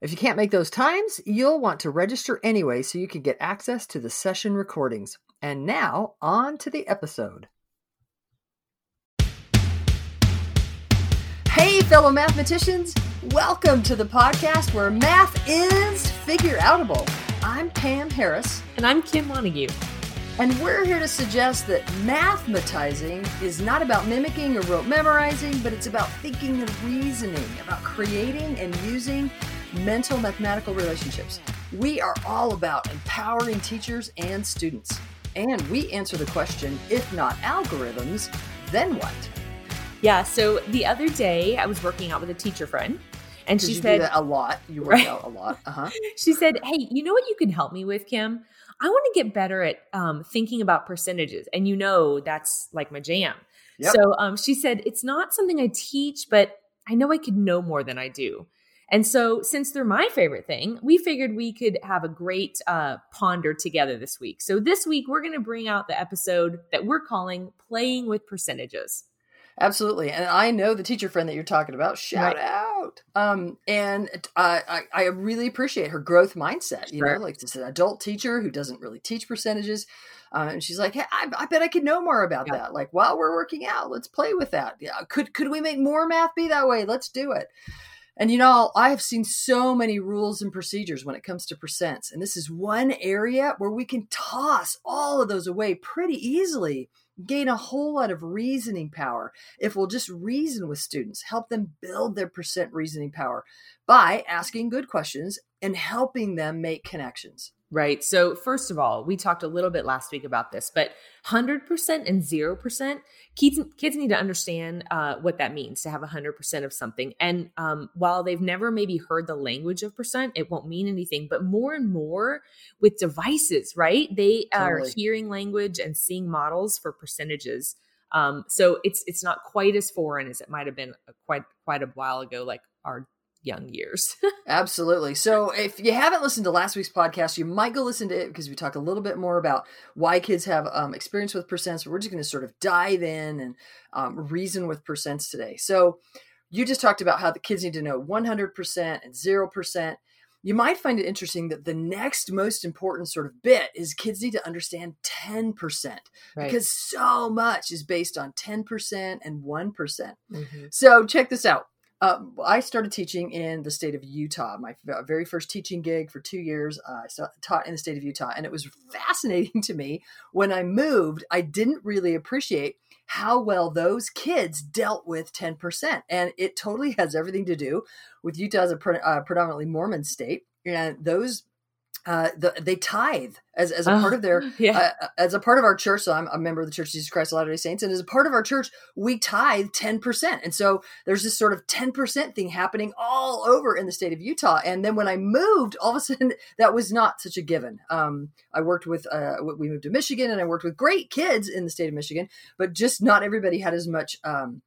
If you can't make those times, you'll want to register anyway so you can get access to the session recordings. And now, on to the episode. Hey, fellow mathematicians! Welcome to the podcast where math is figure outable. I'm Pam Harris. And I'm Kim Montague. And we're here to suggest that mathematizing is not about mimicking or rote memorizing, but it's about thinking and reasoning, about creating and using mental mathematical relationships. We are all about empowering teachers and students. And we answer the question if not algorithms, then what? Yeah, so the other day I was working out with a teacher friend. And she said a lot. You work right? out a lot. Uh-huh. she said, Hey, you know what you can help me with, Kim? I want to get better at um, thinking about percentages. And you know, that's like my jam. Yep. So um, she said, It's not something I teach, but I know I could know more than I do. And so, since they're my favorite thing, we figured we could have a great uh, ponder together this week. So, this week, we're going to bring out the episode that we're calling Playing with Percentages. Absolutely. And I know the teacher friend that you're talking about. Shout right. out. Um, and I, I, I, really appreciate her growth mindset. You sure. know, like this an adult teacher who doesn't really teach percentages. Uh, and she's like, hey, I, I, bet I could know more about yeah. that. Like while we're working out, let's play with that. Yeah. Could, could we make more math be that way? Let's do it. And you know, I have seen so many rules and procedures when it comes to percents. And this is one area where we can toss all of those away pretty easily, gain a whole lot of reasoning power if we'll just reason with students, help them build their percent reasoning power by asking good questions and helping them make connections. Right. So, first of all, we talked a little bit last week about this, but 100% and 0%, kids, kids need to understand uh, what that means to have 100% of something. And um, while they've never maybe heard the language of percent, it won't mean anything. But more and more with devices, right? They totally. are hearing language and seeing models for percentages. Um, so it's it's not quite as foreign as it might have been quite quite a while ago, like our young years. Absolutely. So if you haven't listened to last week's podcast, you might go listen to it because we talk a little bit more about why kids have um, experience with percents. But we're just going to sort of dive in and um, reason with percents today. So you just talked about how the kids need to know 100% and 0%. You might find it interesting that the next most important sort of bit is kids need to understand 10% right. because so much is based on 10% and one mm-hmm. So check this out. Uh, I started teaching in the state of Utah. My very first teaching gig for two years, uh, I taught in the state of Utah, and it was fascinating to me. When I moved, I didn't really appreciate how well those kids dealt with 10%. And it totally has everything to do with Utah as a pre- uh, predominantly Mormon state. And those uh, the, they tithe as, as a part of their yeah. uh, as a part of our church. So I'm a member of the Church of Jesus Christ of Latter Day Saints, and as a part of our church, we tithe ten percent. And so there's this sort of ten percent thing happening all over in the state of Utah. And then when I moved, all of a sudden that was not such a given. Um, I worked with uh, we moved to Michigan, and I worked with great kids in the state of Michigan, but just not everybody had as much. Um,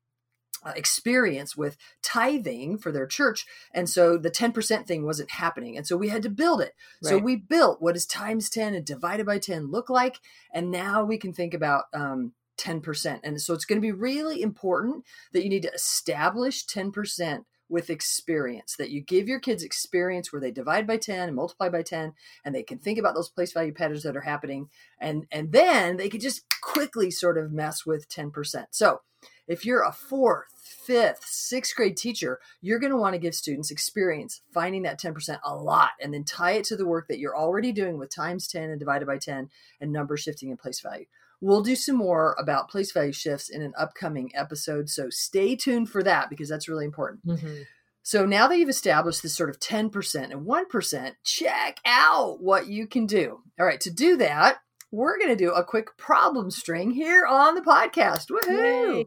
experience with tithing for their church and so the 10% thing wasn't happening and so we had to build it right. so we built what does times 10 and divided by 10 look like and now we can think about um, 10% and so it's going to be really important that you need to establish 10% with experience that you give your kids experience where they divide by 10 and multiply by 10 and they can think about those place value patterns that are happening and and then they can just quickly sort of mess with 10% so if you're a fourth, fifth, sixth grade teacher, you're going to want to give students experience finding that 10% a lot and then tie it to the work that you're already doing with times 10 and divided by 10 and number shifting and place value. We'll do some more about place value shifts in an upcoming episode. So stay tuned for that because that's really important. Mm-hmm. So now that you've established this sort of 10% and 1%, check out what you can do. All right, to do that, we're going to do a quick problem string here on the podcast. Woohoo! Yay.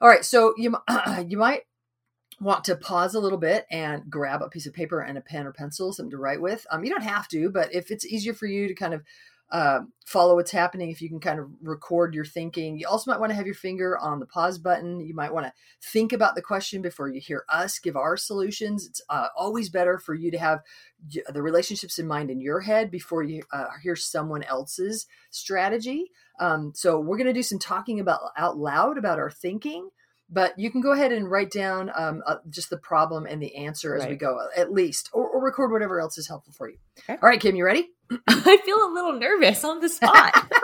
All right, so you you might want to pause a little bit and grab a piece of paper and a pen or pencil, something to write with. Um, you don't have to, but if it's easier for you to kind of uh, follow what's happening, if you can kind of record your thinking, you also might want to have your finger on the pause button. You might want to think about the question before you hear us give our solutions. It's uh, always better for you to have the relationships in mind in your head before you uh, hear someone else's strategy. Um, so we're going to do some talking about out loud about our thinking but you can go ahead and write down um, uh, just the problem and the answer as right. we go at least or, or, record whatever else is helpful for you. Okay. all right kim you ready? I feel a little nervous on the spot.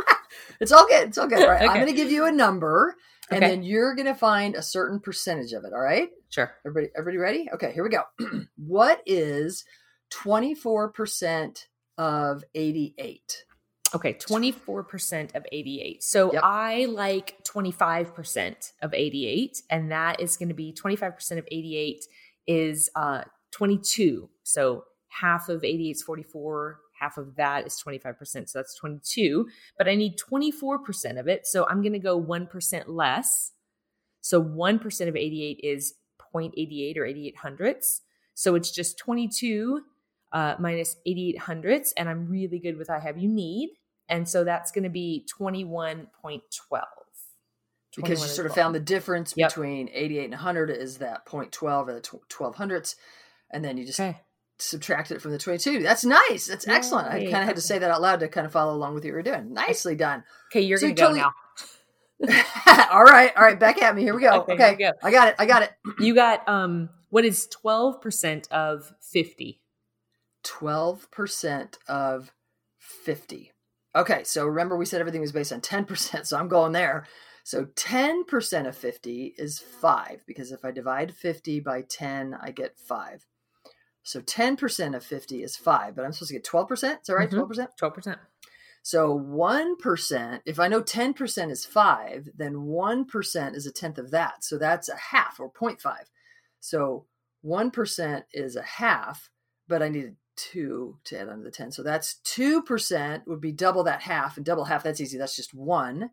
It's all good it's all good all right? Okay. i'm going to give you a number and okay. then you're going to find a certain percentage of it all right? Sure. Everybody everybody ready? Okay here we go. What is 24% of 88 Okay, 24% of 88. So yep. I like 25% of 88, and that is going to be 25% of 88 is uh, 22. So half of 88 is 44, half of that is 25%. So that's 22, but I need 24% of it. So I'm going to go 1% less. So 1% of 88 is 0.88 or 88 hundredths. So it's just 22 uh, minus 88 hundredths, and I'm really good with I have you need. And so that's going to be 21.12. Because you sort of found the difference yep. between 88 and 100 is that 0.12 or the 12 hundredths. And then you just okay. subtract it from the 22. That's nice. That's Yay. excellent. I kind of had to say that out loud to kind of follow along with what you were doing. Nicely done. Okay, you're so going to totally... go now. all right, all right, back at me. Here we go. Okay, okay. Go. I got it. I got it. You got um what is 12% of 50? 12% of 50. Okay, so remember we said everything was based on 10%, so I'm going there. So 10% of 50 is 5, because if I divide 50 by 10, I get 5. So 10% of 50 is 5, but I'm supposed to get 12%? Is that right? Mm-hmm. 12%? 12%. So 1%, if I know 10% is 5, then 1% is a tenth of that. So that's a half or 0.5. So 1% is a half, but I need two to add on to the 10. So that's 2% would be double that half, and double half, that's easy. That's just one.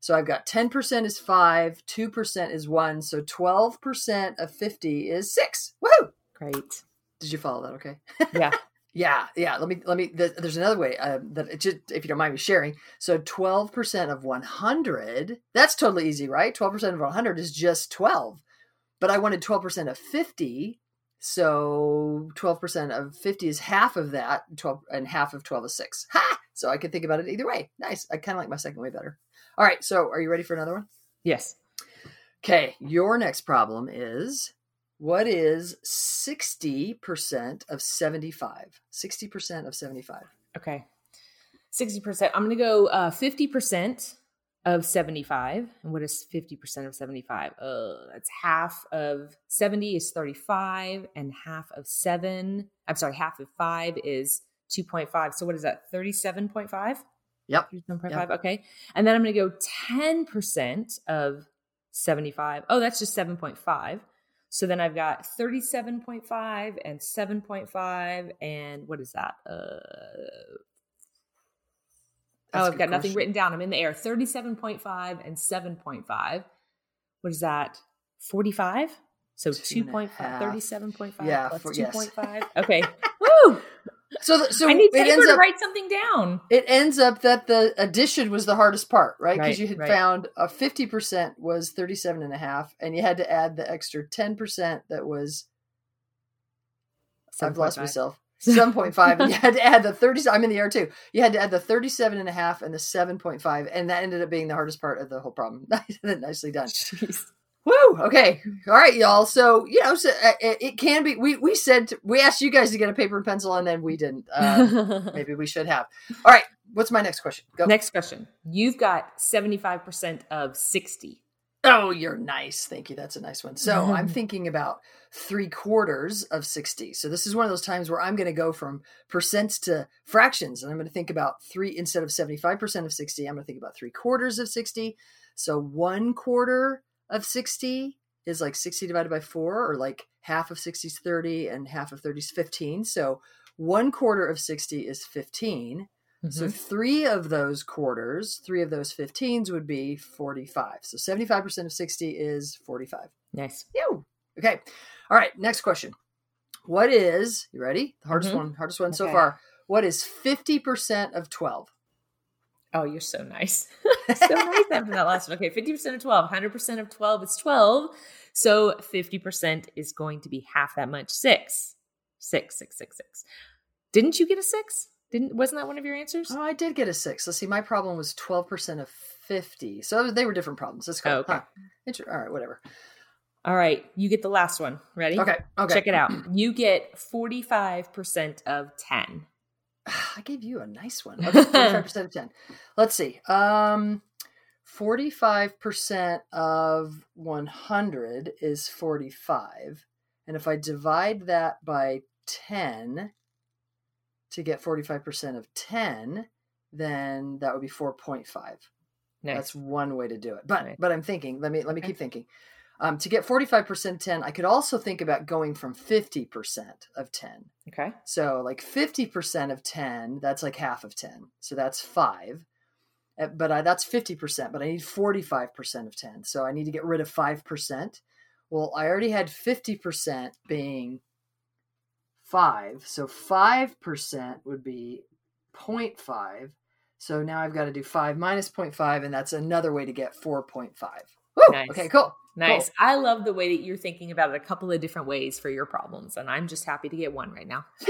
So I've got 10% is five, 2% is one. So 12% of 50 is six. Woohoo! Great. Did you follow that? Okay. Yeah. yeah. Yeah. Let me, let me, there's another way uh, that it just, if you don't mind me sharing. So 12% of 100, that's totally easy, right? 12% of 100 is just 12. But I wanted 12% of 50 so 12% of 50 is half of that, 12 and half of 12 is 6. Ha! So I can think about it either way. Nice. I kind of like my second way better. All right, so are you ready for another one? Yes. Okay, your next problem is what is 60% of 75? 60% of 75. Okay. 60%. I'm going to go uh, 50% of 75. And what is 50% of 75? Uh, that's half of 70 is 35, and half of 7, I'm sorry, half of 5 is 2.5. So what is that? 37.5? Yep. 37.5. Yep. Okay. And then I'm going to go 10% of 75. Oh, that's just 7.5. So then I've got 37.5 and 7.5 and what is that? Uh That's oh, I've got nothing question. written down. I'm in the air. 37.5 and 7.5. What is that? 45? So 2.5, 37.5 yeah, 2.5. Yes. Okay. Woo! So, so I need paper to up, write something down. It ends up that the addition was the hardest part, right? Because right, you had right. found a 50% was 37 and a half, and you had to add the extra 10% that was. i I've lost myself. 7.5 and you had to add the 30 i'm in the air too you had to add the 37 and a half and the 7.5 and that ended up being the hardest part of the whole problem nicely done Jeez. Woo! Okay, all right, y'all. So you know, so uh, it, it, can be. We we said to, we asked you guys to get a paper and pencil, and then we didn't. Um, maybe we should have. All right, what's my next question? Go. Next question. You've got seventy five percent of sixty. Oh, you're nice. Thank you. That's a nice one. So I'm mm-hmm. thinking about three quarters of 60. So this is one of those times where I'm going to go from percents to fractions. And I'm going to think about three, instead of 75% of 60, I'm going to think about three quarters of 60. So one quarter of 60 is like 60 divided by four, or like half of 60 is 30 and half of 30 is 15. So one quarter of 60 is 15. Mm-hmm. So three of those quarters, three of those 15s would be 45. So 75% of 60 is 45. Nice. Ew. Okay. All right, next question. What is, you ready? The hardest Mhm. one, hardest one so far. What is 50% of 12? Oh, you're so nice. so nice after that last one. Okay, 50% of 12. 100% of 12 is 12. So 50% is going to be half that much. Six. Six, six, six, six. Didn't you get a six? Didn't wasn't that one of your answers? Oh, I did get a six. Let's see. My problem was 12% of 50. So they were different problems. Let's go. Oh, okay. Huh. Inter- All right, whatever. All right, you get the last one. Ready? Okay. Okay. Check it out. You get 45% of 10. I gave you a nice one. Okay, 45% of 10. Let's see. Um 45% of 100 is 45. And if I divide that by 10 to get 45% of 10, then that would be 4.5. Nice. That's one way to do it. But Right. but I'm thinking, let me let me keep thinking. Um, to get 45% of 10, I could also think about going from 50% of 10. okay. So like 50% of 10, that's like half of 10. So that's 5. Uh, But I, that's 50%, but I need 45% of 10. So I need to get rid of 5%. Well, I already had 50% being 5. So 5% would be 0.5. So now I've got to do 5 minus 0.5 and that's another way to get 4.5. Woo! Nice. Okay, cool. Nice. I love the way that you're thinking about it a couple of different ways for your problems. And I'm just happy to get one right now.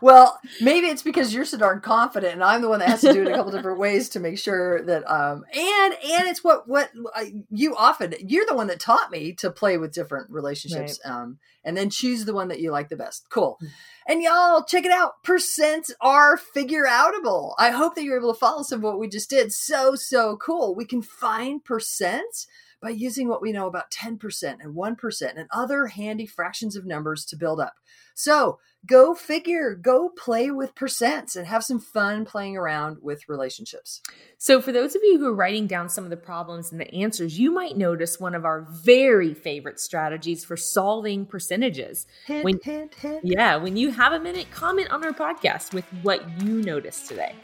well, maybe it's because you're so darn confident, and I'm the one that has to do it a couple different ways to make sure that. Um, and and it's what what I, you often you're the one that taught me to play with different relationships, um, and then choose the one that you like the best. Cool. Mm. And y'all check it out. Percents are figure outable. I hope that you're able to follow some of what we just did. So so cool. We can find percents by using what we know about 10% and 1% and other handy fractions of numbers to build up. So go figure, go play with percents and have some fun playing around with relationships. So, for those of you who are writing down some of the problems and the answers, you might notice one of our very favorite strategies for solving percentages. Hint, When- hint, hint. Yeah, when you have a minute, comment on our podcast with what you noticed today.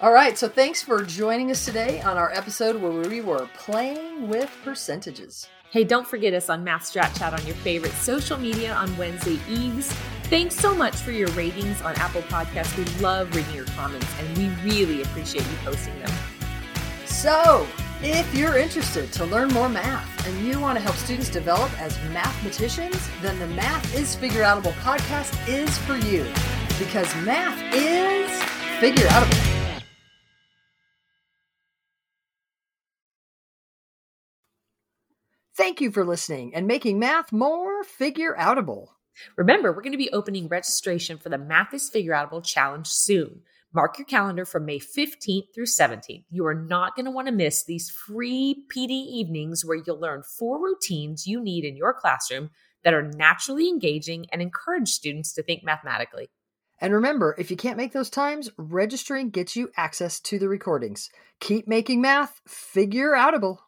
All right, so thanks for joining us today on our episode where we were playing with percentages. Hey, don't forget us on Math Strat Chat on your favorite social media on Wednesday eves. Thanks so much for your ratings on Apple Podcasts. We love reading your comments and we really appreciate you posting them. So, if you're interested to learn more math and you want to help students develop as mathematicians, then the Math is Figure Outable podcast is for you because math is figure outable. Thank you for listening and making math more figure outable. Remember, we're going to be opening registration for the Math is Figure Outable Challenge soon. Mark your calendar from May 15th through 17th. You are not going to want to miss these free PD evenings where you'll learn four routines you need in your classroom that are naturally engaging and encourage students to think mathematically. And remember, if you can't make those times, registering gets you access to the recordings. Keep making math figure outable.